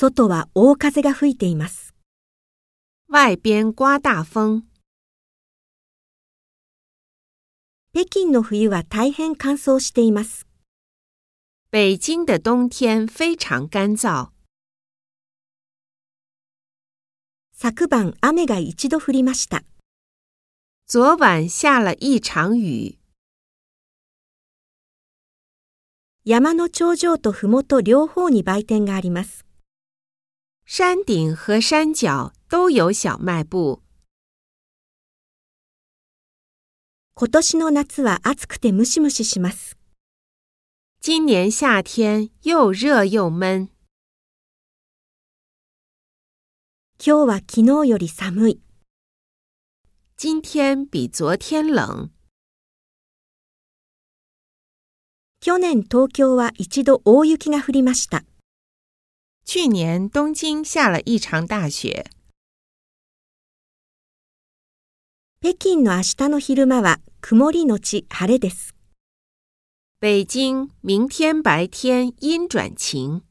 外は大風が吹いています。外边刮大风。北京の冬は大変乾燥しています。北京的冬天非常干燥。昨晩雨が一度降りました。昨晚下了一场雨。山の頂上と麓両方に売店があります。山顶和山脚都有小卖部。今年の夏は暑くてムシムシします。今年夏天又热又闷。今日は昨日より寒い。今天比昨天冷。去年東京は一度大雪が降りました。去年东京下了一场大雪。北京の明日の昼間は曇りのち晴れです。北京明天白天阴转晴。